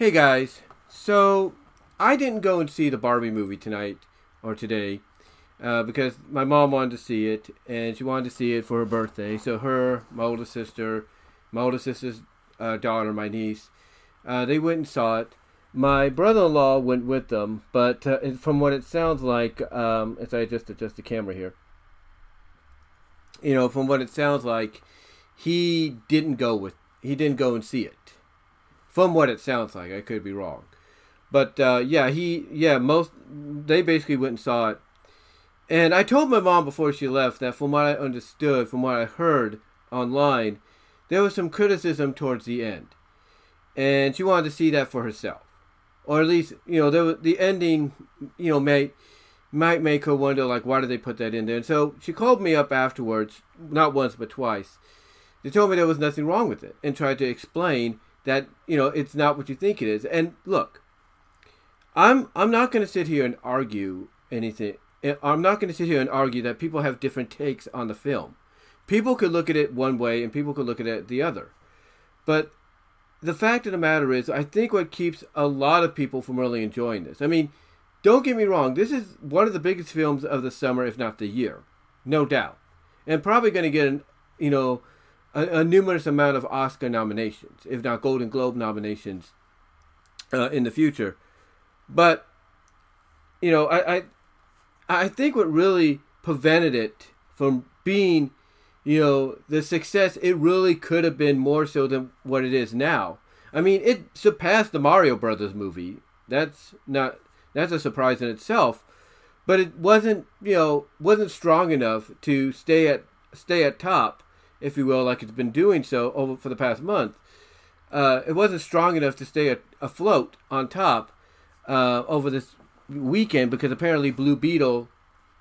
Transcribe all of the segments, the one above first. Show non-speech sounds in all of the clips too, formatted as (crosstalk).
Hey guys, so I didn't go and see the Barbie movie tonight or today uh, because my mom wanted to see it and she wanted to see it for her birthday. So her, my older sister, my older sister's uh, daughter, my niece, uh, they went and saw it. My brother-in-law went with them, but uh, from what it sounds like, um, as I just adjust the camera here, you know, from what it sounds like, he didn't go with he didn't go and see it from what it sounds like. I could be wrong, but uh, yeah, he yeah most they basically went and saw it, and I told my mom before she left that from what I understood, from what I heard online, there was some criticism towards the end, and she wanted to see that for herself, or at least you know was, the ending you know may might make her wonder like why did they put that in there? And so she called me up afterwards not once but twice. They told me there was nothing wrong with it and tried to explain that you know it's not what you think it is. And look, I'm I'm not going to sit here and argue anything. Eh, I'm not going to sit here and argue that people have different takes on the film. People could look at it one way and people could look at it the other. But the fact of the matter is, I think what keeps a lot of people from really enjoying this. I mean, don't get me wrong, this is one of the biggest films of the summer, if not the year, no doubt, and probably going to get an you know a, a, numerous amount of Oscar nominations, if not Golden Globe nominations, uh, in the future. But you know, I, I I think what really prevented it from being, you know, the success it really could have been more so than what it is now. I mean, it surpassed the Mario Brothers movie. That's not that's a surprise in itself, but it wasn't, you know, wasn't strong enough to stay at stay at top if you will, like it's been doing so over for the past month. Uh, it wasn't strong enough to stay afloat on top uh, over this weekend because apparently Blue Beetle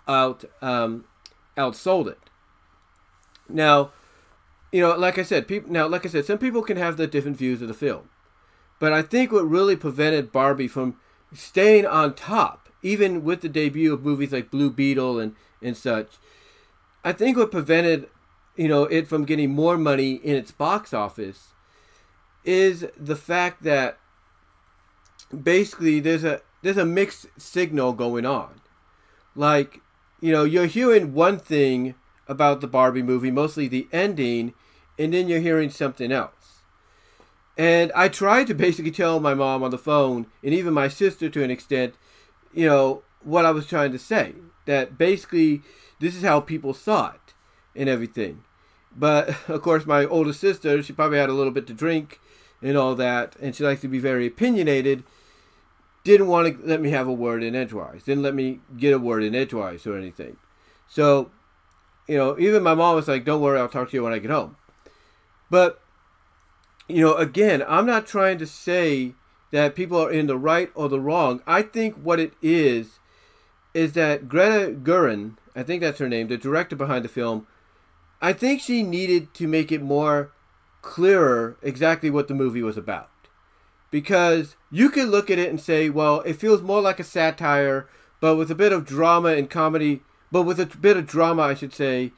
out um, outsold it. Now, you know, like I said, people now, like I said, some people can have the different views of the film, but I think what really prevented Barbie from staying on top, even with the debut of movies like Blue Beetle and and such, I think what prevented you know it from getting more money in its box office is the fact that basically there's a there's a mixed signal going on. Like, you know, you're hearing one thing about the Barbie movie, mostly the ending, and then you're hearing something else. And I tried to basically tell my mom on the phone, and even my sister to an extent, you know, what I was trying to say. That basically this is how people saw it and everything. But (laughs) of course, my older sister, she probably had a little bit to drink and all that, and she likes to be very opinionated. Didn't want to let me have a word in edgewise. Didn't let me get a word in edgewise or anything. So, you know, even my mom was like, "Don't worry, I'll talk to you when I get home." But, you know, again, I'm not trying to say that people are in the right or the wrong. I think what it is is that Greta Gerwig, I think that's her name, the director behind the film, I think she needed to make it more clearer exactly what the movie was about. Because you could look at it and say, well, it feels more like a satire, but with a bit of drama and comedy, but with a bit of drama, I should say,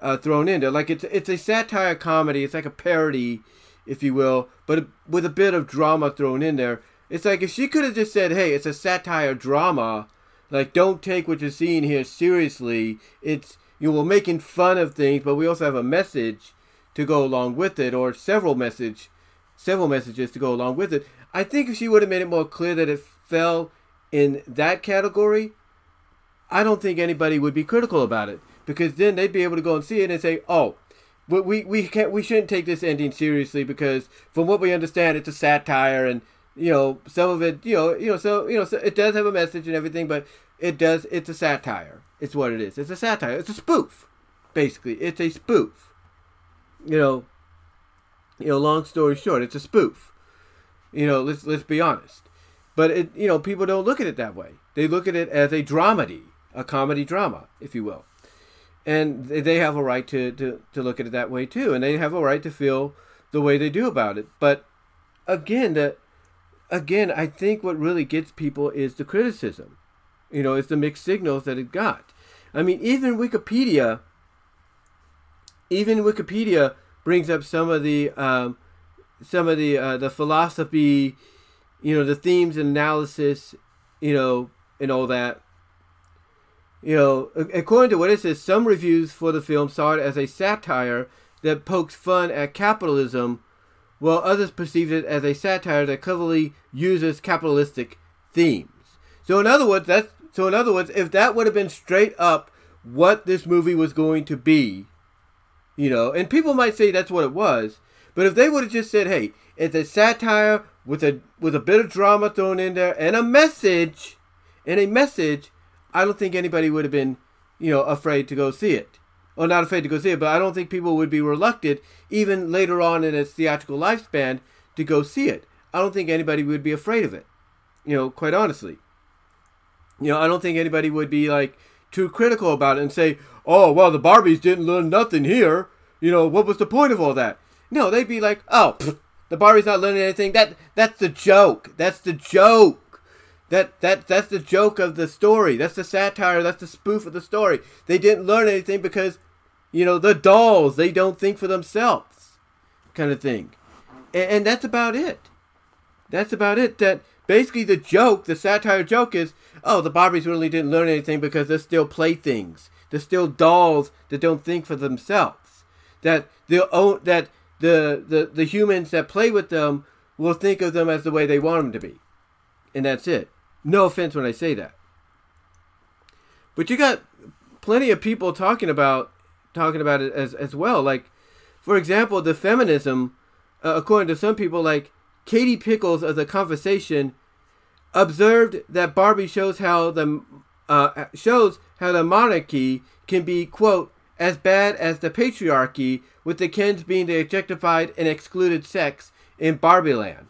uh, thrown in there. Like it's it's a satire comedy. It's like a parody, if you will, but with a bit of drama thrown in there. It's like if she could have just said, "Hey, it's a satire drama," like don't take what you're seeing here seriously. It's you know, we're making fun of things, but we also have a message to go along with it, or several message, several messages to go along with it. I think if she would have made it more clear that it fell in that category, I don't think anybody would be critical about it because then they'd be able to go and see it and say, "Oh, we we can't we shouldn't take this ending seriously because from what we understand, it's a satire and you know some of it, you know, you know, so you know, so it does have a message and everything, but it does it's a satire. It's what it is. It's a satire. It's a spoof, basically. It's a spoof. You know. You know. Long story short, it's a spoof. You know. Let's let's be honest. But it, you know, people don't look at it that way. They look at it as a dramedy, a comedy drama, if you will, and they have a right to, to, to look at it that way too, and they have a right to feel the way they do about it. But again, that again, I think what really gets people is the criticism. You know, it's the mixed signals that it got. I mean, even Wikipedia, even Wikipedia brings up some of the um, some of the uh, the philosophy you know, the themes and analysis, you know, and all that. You know, according to what it says, some reviews for the film saw it as a satire that pokes fun at capitalism, while others perceived it as a satire that cleverly uses capitalistic themes. So, in other words, that's so. In other words, if that would have been straight up what this movie was going to be, you know, and people might say that's what it was, but if they would have just said, "Hey, it's a satire with a with a bit of drama thrown in there and a message," and a message, I don't think anybody would have been, you know, afraid to go see it. Or not afraid to go see it, but I don't think people would be reluctant, even later on in its theatrical lifespan, to go see it. I don't think anybody would be afraid of it. You know, quite honestly. You know, I don't think anybody would be like too critical about it and say, "Oh, well, the Barbies didn't learn nothing here." You know, what was the point of all that? No, they'd be like, "Oh, pff, the Barbie's not learning anything. That that's the joke. That's the joke." That that that's the joke of the story. That's the satire. That's the spoof of the story. They didn't learn anything because, you know, the dolls they don't think for themselves, kind of thing, and, and that's about it. That's about it. That basically the joke, the satire joke is, oh, the Barbies really didn't learn anything because they're still playthings. They're still dolls that don't think for themselves. That the that the, the the humans that play with them will think of them as the way they want them to be, and that's it. No offense when I say that. But you got plenty of people talking about talking about it as as well. Like, for example, the feminism, uh, according to some people, like Katie Pickles of the conversation, observed that Barbie shows how the uh, shows how the monarchy can be quote as bad as the patriarchy, with the Kens being the objectified and excluded sex in Barbie Land.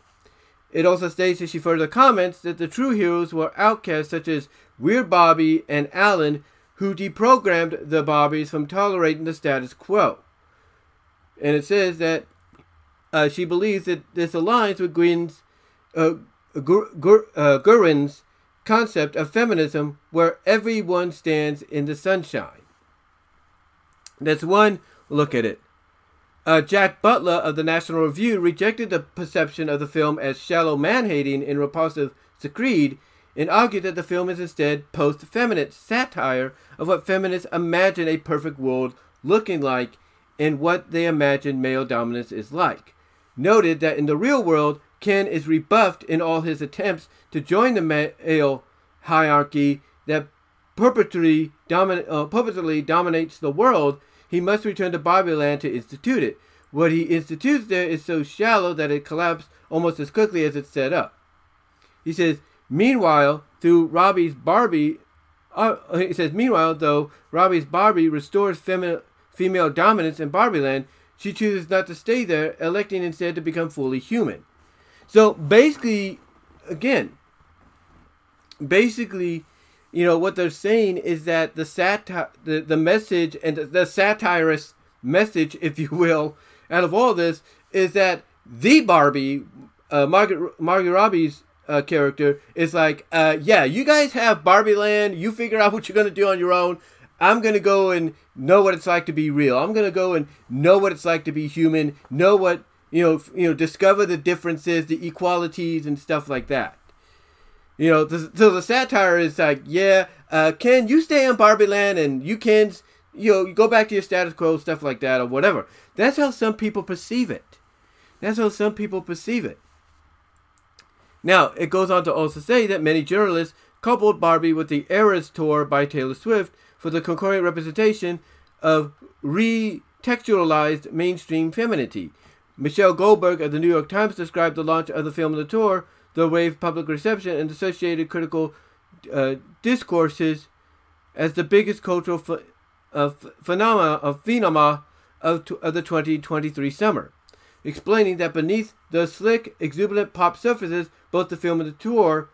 It also states that she further comments that the true heroes were outcasts such as Weird Bobby and Alan, who deprogrammed the Barbies from tolerating the status quo. And it says that uh, she believes that this aligns with uh, uh, Gerwig's concept of feminism, where everyone stands in the sunshine. That's one look at it. Uh, Jack Butler of the National Review rejected the perception of the film as shallow man-hating and repulsive screed and argued that the film is instead post-feminist satire of what feminists imagine a perfect world looking like and what they imagine male dominance is like. Noted that in the real world, Ken is rebuffed in all his attempts to join the male hierarchy that perpetually, domin- uh, perpetually dominates the world he must return to Barbieland to institute it. What he institutes there is so shallow that it collapses almost as quickly as it's set up. He says, meanwhile, through Robbie's Barbie, uh, he says, meanwhile, though Robbie's Barbie restores femi- female dominance in Barbieland, she chooses not to stay there, electing instead to become fully human. So basically, again, basically, you know what they're saying is that the satire, the, the message and the, the satirist message, if you will, out of all this is that the Barbie, uh, Margaret Margaret Robbie's uh, character is like, uh, yeah, you guys have Barbie Land. You figure out what you're gonna do on your own. I'm gonna go and know what it's like to be real. I'm gonna go and know what it's like to be human. Know what you know. You know, discover the differences, the equalities, and stuff like that. You know, the, so the satire is like, yeah, uh, Ken, you stay in Barbie Land and you can, you know, go back to your status quo, stuff like that, or whatever. That's how some people perceive it. That's how some people perceive it. Now, it goes on to also say that many journalists coupled Barbie with the Eras tour by Taylor Swift for the concurrent representation of retextualized mainstream femininity. Michelle Goldberg of the New York Times described the launch of the film and the tour the wave public reception and associated critical uh, discourses as the biggest cultural ph- uh, phenomena of of, t- of the 2023 summer, explaining that beneath the slick, exuberant pop surfaces, both the film and the tour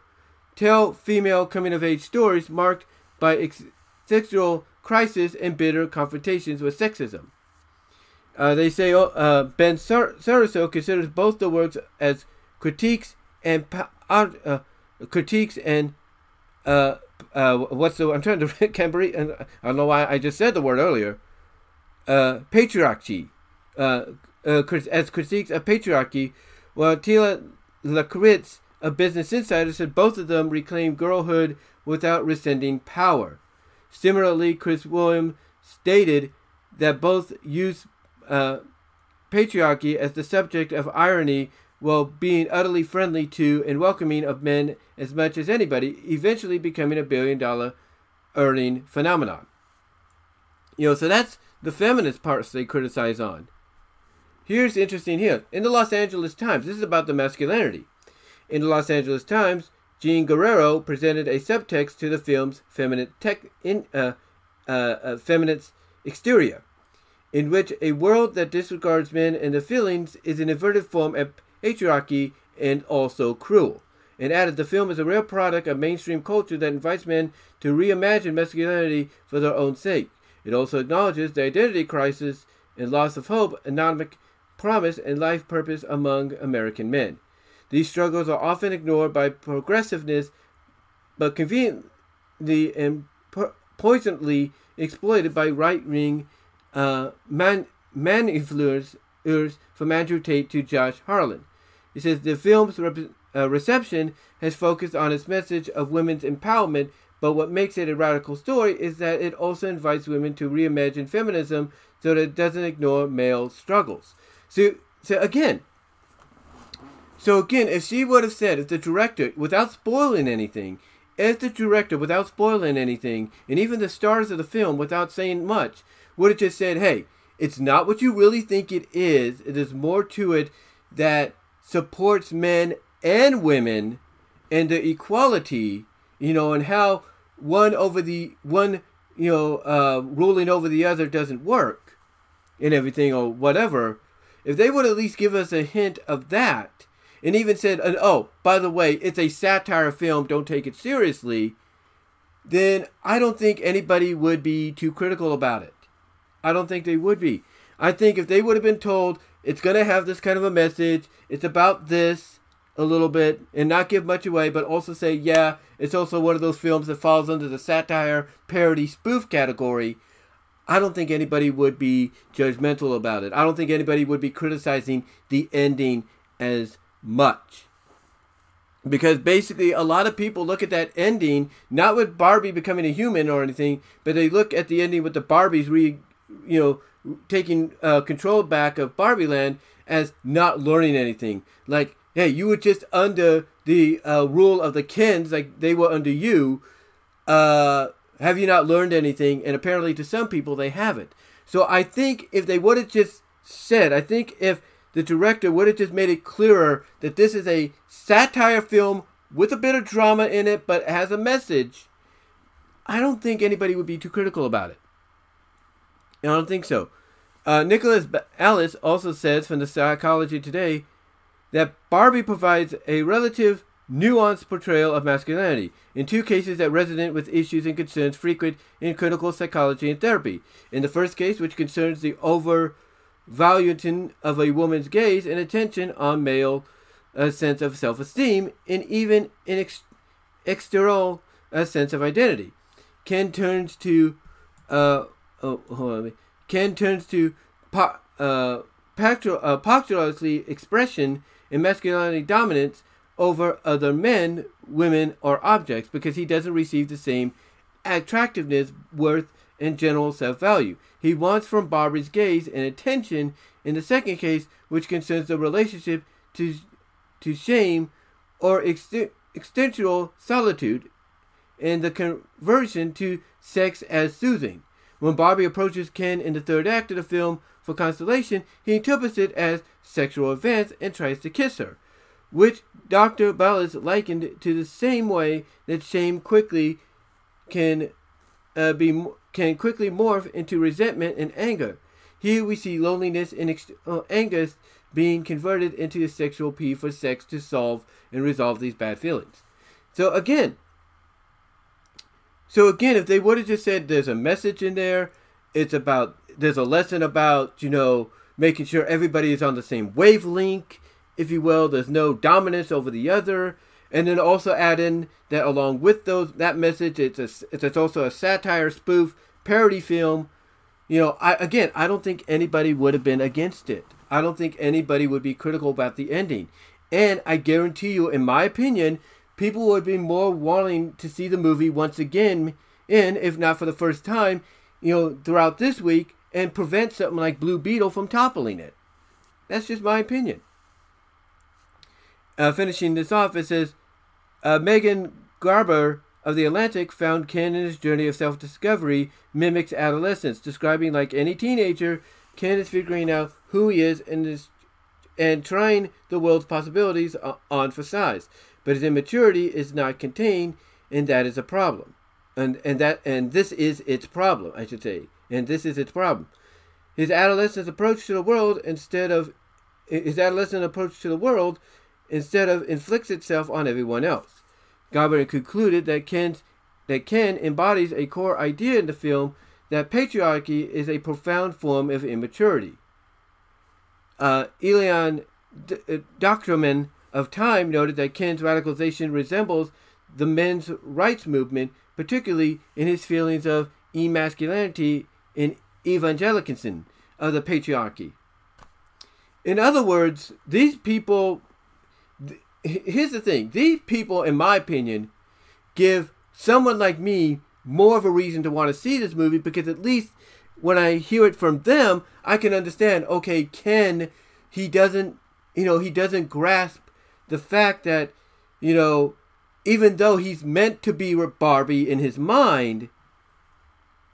tell female coming-of-age stories marked by ex- sexual crisis and bitter confrontations with sexism. Uh, they say oh, uh, Ben Sar- Saraso considers both the works as critiques and uh, critiques and uh, uh, what's the I'm trying to (laughs) can't believe, and I don't know why I just said the word earlier. Uh, patriarchy, as critiques of patriarchy. while Talia Lakritz of Business Insider said both of them reclaim girlhood without rescinding power. Similarly, Chris Willman stated that both use uh, patriarchy as the subject of irony while being utterly friendly to and welcoming of men as much as anybody, eventually becoming a billion dollar earning phenomenon. You know, so that's the feminist parts they criticize on. Here's interesting here. In the Los Angeles Times, this is about the masculinity. In the Los Angeles Times, Jean Guerrero presented a subtext to the film's feminine tech in, uh, uh, uh, feminist exterior, in which a world that disregards men and their feelings is an inverted form of patriarchy and also cruel. And added, the film is a rare product of mainstream culture that invites men to reimagine masculinity for their own sake. It also acknowledges the identity crisis and loss of hope, economic promise, and life purpose among American men. These struggles are often ignored by progressiveness, but conveniently and poignantly exploited by right wing uh, man, man influencers from Andrew Tate to Josh Hawley. He says the film's rep- uh, reception has focused on its message of women's empowerment, but what makes it a radical story is that it also invites women to reimagine feminism so that it doesn't ignore male struggles. So, so again, so again, if she would have said, if the director, without spoiling anything, if the director, without spoiling anything, and even the stars of the film, without saying much, would have just said, hey, it's not what you really think it is. It is more to it that supports men and women and the equality, you know, and how one over the one, you know, uh, ruling over the other doesn't work and everything or whatever. If they would at least give us a hint of that, and even said, oh, by the way, it's a satire film, don't take it seriously, then I don't think anybody would be too critical about it. I don't think they would be. I think if they would have been told, it's going to have this kind of a message. It's about this a little bit and not give much away, but also say, yeah, it's also one of those films that falls under the satire, parody, spoof category. I don't think anybody would be judgmental about it. I don't think anybody would be criticizing the ending as much. Because basically, a lot of people look at that ending, not with Barbie becoming a human or anything, but they look at the ending with the Barbies re, you know, taking uh, control back of Barbie Land as not learning anything. Like, hey, you were just under the uh, rule of the Kens, like they were under you. Uh, have you not learned anything? And apparently, to some people, they haven't. So I think if they would have just said, I think if the director would have just made it clearer that this is a satire film with a bit of drama in it, but has a message, I don't think anybody would be too critical about it. I don't think so. Uh, Nicholas Alice also says from the Psychology Today that Barbie provides a relative nuanced portrayal of masculinity in two cases that resonate with issues and concerns frequent in clinical psychology and therapy. In the first case, which concerns the overvaluing of a woman's gaze and attention on male uh, sense of self-esteem, and even an ex- external uh, sense of identity, Ken turns to uh, oh, hold on. Ken turns to po- uh, pactual, uh, expression in masculinity dominance over other men, women, or objects because he doesn't receive the same attractiveness, worth, and general self value. He wants from Barbie's gaze and attention in the second case, which concerns the relationship to, to shame or existential solitude, and the conversion to sex as soothing. When Barbie approaches Ken in the third act of the film for consolation, he interprets it as sexual advance and tries to kiss her, which Dr. Ballas likened to the same way that shame quickly can uh, be can quickly morph into resentment and anger. Here we see loneliness and ex- uh, anger being converted into a sexual plea for sex to solve and resolve these bad feelings. So again, so again, if they would have just said there's a message in there, it's about there's a lesson about you know making sure everybody is on the same wavelength, if you will. There's no dominance over the other, and then also add in that along with those that message, it's a it's also a satire spoof parody film. You know, I again, I don't think anybody would have been against it. I don't think anybody would be critical about the ending. And I guarantee you, in my opinion, people would be more wanting to see the movie once again, in if not for the first time, you know, throughout this week, and prevent something like Blue Beetle from toppling it. That's just my opinion. Uh, finishing this off, it says uh, Megan Garber of The Atlantic found Ken in his journey of self discovery mimics adolescence, describing like any teenager, Ken is figuring out who he is and is and trying the world's possibilities on for size. But his immaturity is not contained, and that is a problem. And and that and this is its problem, I should say. And this is its problem. His adolescent approach to the world instead of his adolescent approach to the world instead of inflicts itself on everyone else. Garber concluded that Ken's, that Ken embodies a core idea in the film that patriarchy is a profound form of immaturity. Uh, Elian D- uh, Dockterman of Time noted that Ken's radicalization resembles the men's rights movement, particularly in his feelings of emasculinity and evangelicism of the patriarchy. In other words, these people here's the thing these people in my opinion give someone like me more of a reason to want to see this movie because at least when i hear it from them i can understand okay ken he doesn't you know he doesn't grasp the fact that you know even though he's meant to be with barbie in his mind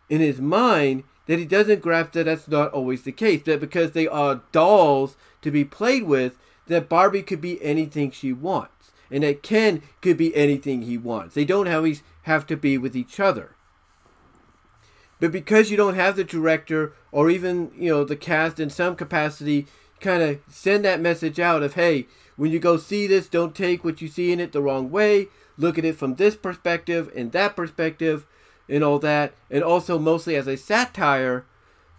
in his mind that he doesn't grasp that that's not always the case that because they are dolls to be played with that Barbie could be anything she wants, and that Ken could be anything he wants. They don't always have to be with each other. But because you don't have the director or even, you know, the cast in some capacity kind of send that message out of, hey, when you go see this, don't take what you see in it the wrong way. Look at it from this perspective and that perspective and all that. And also mostly as a satire,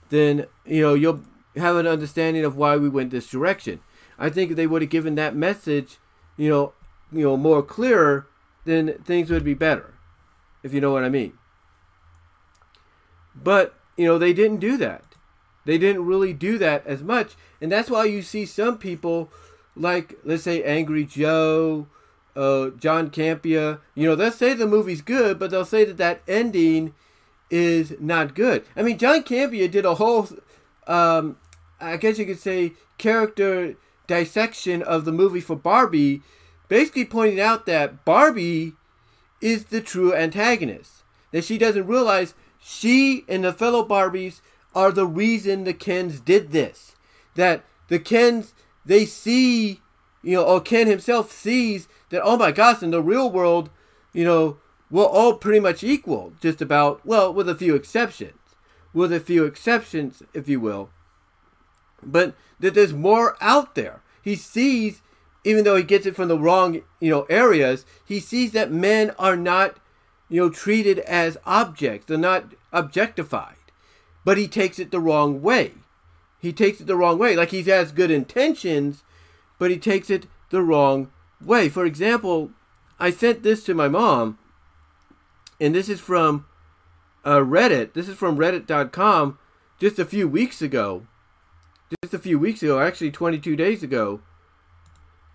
then, you know, you'll have an understanding of why we went this direction. I think if they would have given that message, you know, you know, more clearer, then things would be better. If you know what I mean. But, you know, they didn't do that. They didn't really do that as much. And that's why you see some people like, let's say, Angry Joe, uh, John Campea, you know, they'll say the movie's good, but they'll say that that ending is not good. I mean, John Campea did a whole, um, I guess you could say, character dissection of the movie for Barbie, basically pointing out that Barbie is the true antagonist. That she doesn't realize she and the fellow Barbies are the reason the Kens did this. That the Kens, they see, you know, or Ken himself sees that, oh my gosh, in the real world, you know, we're all pretty much equal, just about, well, with a few exceptions. With a few exceptions, if you will. But that there's more out there. He sees, even though he gets it from the wrong, you know, areas, he sees that men are not, you know, treated as objects. They're not objectified. But he takes it the wrong way. He takes it the wrong way. Like he has good intentions, but he takes it the wrong way. For example, I sent this to my mom, and this is from uh, Reddit. This is from Reddit.com just a few weeks ago just a few weeks ago, actually 22 days ago.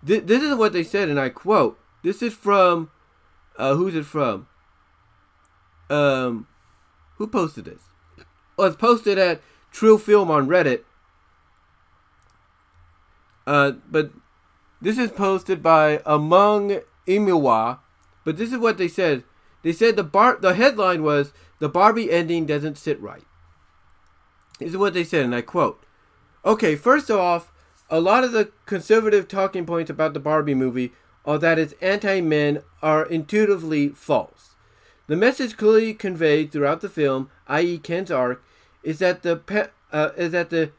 Th- this is what they said, and I quote. This is from, uh, who's it from? Um, who posted this? Oh, it's posted at True Film on Reddit. Uh, but this is posted by Among Imiwa. But this is what they said. They said the bar. The headline was the Barbie ending doesn't sit right. This is what they said, and I quote. Okay, first off, a lot of the conservative talking points about the Barbie movie are that it's anti-men are intuitively false. The message clearly conveyed throughout the film, i.e., Ken's arc, is that the uh, is that the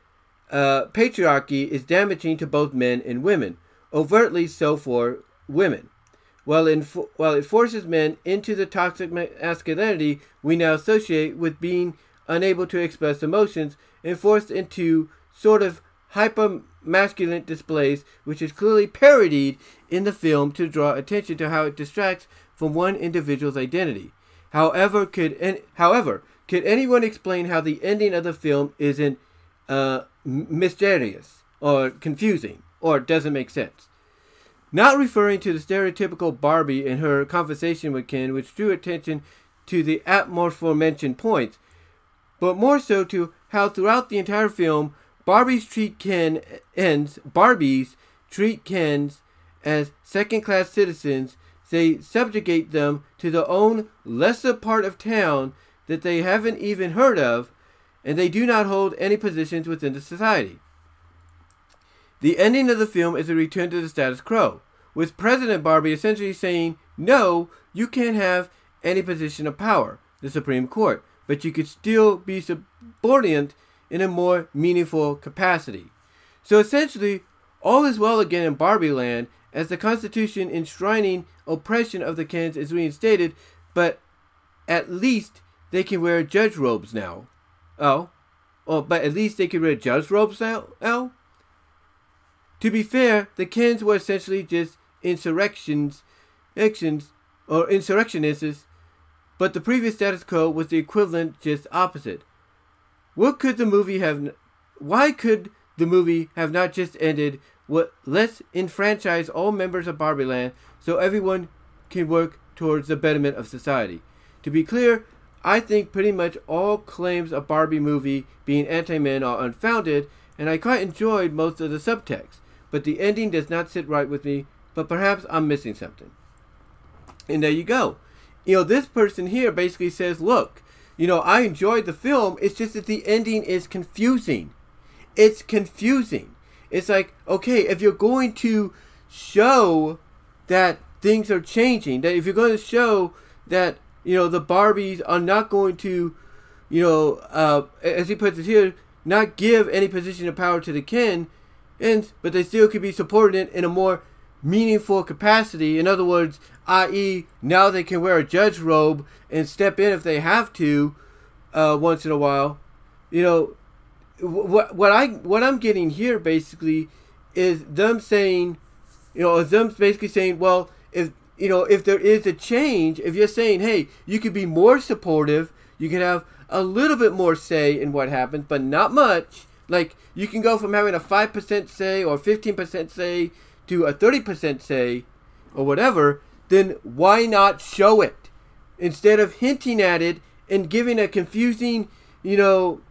uh, patriarchy is damaging to both men and women, overtly so for women. While, in, while it forces men into the toxic masculinity we now associate with being unable to express emotions and forced into sort of hyper masculine displays, which is clearly parodied in the film to draw attention to how it distracts from one individual's identity. However, could however could anyone explain how the ending of the film isn't uh, mysterious or confusing or doesn't make sense? not referring to the stereotypical Barbie in her conversation with Ken, which drew attention to the aforementioned points, but more so to how throughout the entire film, Barbies treat Ken ends Barbies treat Kens as second-class citizens. They subjugate them to their own lesser part of town that they haven't even heard of, and they do not hold any positions within the society. The ending of the film is a return to the status quo, with President Barbie essentially saying, No, you can't have any position of power, the Supreme Court, but you could still be subordinate in a more meaningful capacity. So essentially, all is well again in Barbie land as the Constitution enshrining oppression of the Kens is reinstated, but at least they can wear judge robes now. Oh, oh, but at least they can wear judge robes now. Oh, to be fair, the Kens were essentially just insurrections, actions, or insurrectionists, but the previous status quo was the equivalent, just opposite. What could the movie have? Why could the movie have not just ended with let's enfranchise all members of Barbie Land so everyone can work towards the betterment of society? To be clear, I think pretty much all claims of Barbie movie being anti-men are unfounded, and I quite enjoyed most of the subtext but the ending does not sit right with me, but perhaps I'm missing something. And there you go. You know, this person here basically says, look, you know, I enjoyed the film, it's just that the ending is confusing. It's confusing. It's like, okay, if you're going to show that things are changing, that if you're going to show that, you know, the Barbies are not going to, you know, uh, as he puts it here, not give any position of power to the Ken, and but they still could be supported in, in a more meaningful capacity. In other words, i.e., now they can wear a judge robe and step in if they have to uh, once in a while. You know, what what I what I'm getting here basically is them saying, you know, them basically saying, well, if you know, if there is a change, if you're saying, hey, you could be more supportive, you can have a little bit more say in what happens, but not much like you can go from having a five percent say or fifteen percent say to a thirty percent say or whatever. Then why not show it instead of hinting at it and giving a confusing, you know,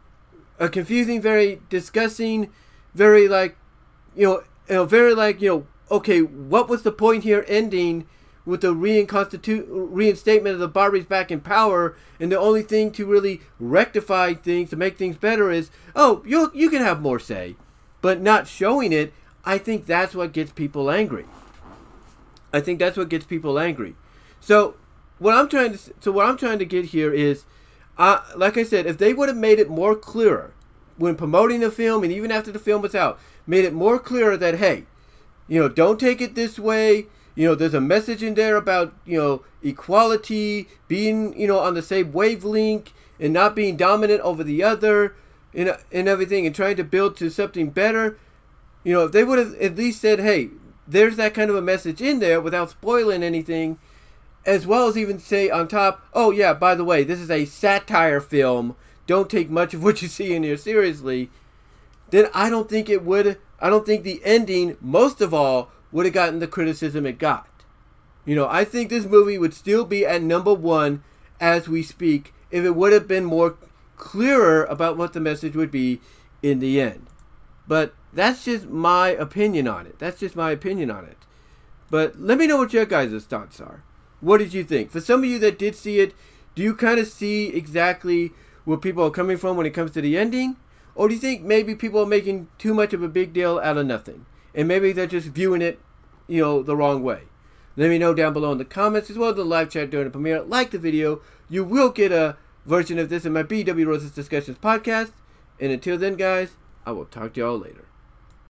a confusing, very discussing, very like, you know, you know, very like you know, okay, what was the point here ending? With the reinstatement of the Barbies back in power, and the only thing to really rectify things to make things better is, oh, you you can have more say, but not showing it. I think that's what gets people angry. I think that's what gets people angry. So what I'm trying to so what I'm trying to get here is, uh, like I said, if they would have made it more clearer when promoting the film and even after the film was out, made it more clearer that hey, you know, don't take it this way you know there's a message in there about you know equality being you know on the same wavelength and not being dominant over the other and, and everything and trying to build to something better. You know if they would have at least said hey there's that kind of a message in there without spoiling anything as well as even say on top oh yeah by the way this is a satire film. Don't take much of what you see in here seriously. Then i don't think it would i don't think the ending most of all would have gotten the criticism it got. You know, I think this movie would still be at number one as we speak if it would have been more clearer about what the message would be in the end. But that's just my opinion on it. That's just my opinion on it. But let me know what your guys' thoughts are. What did you think? For some of you that did see it, do you kind of see exactly where people are coming from when it comes to the ending? Or do you think maybe people are making too much of a big deal out of nothing? And maybe they're just viewing it, you know, the wrong way. Let me know down below in the comments as well as the live chat during the premiere. Like the video, you will get a version of this in my BW Rosas Discussions podcast. And until then, guys, I will talk to y'all later.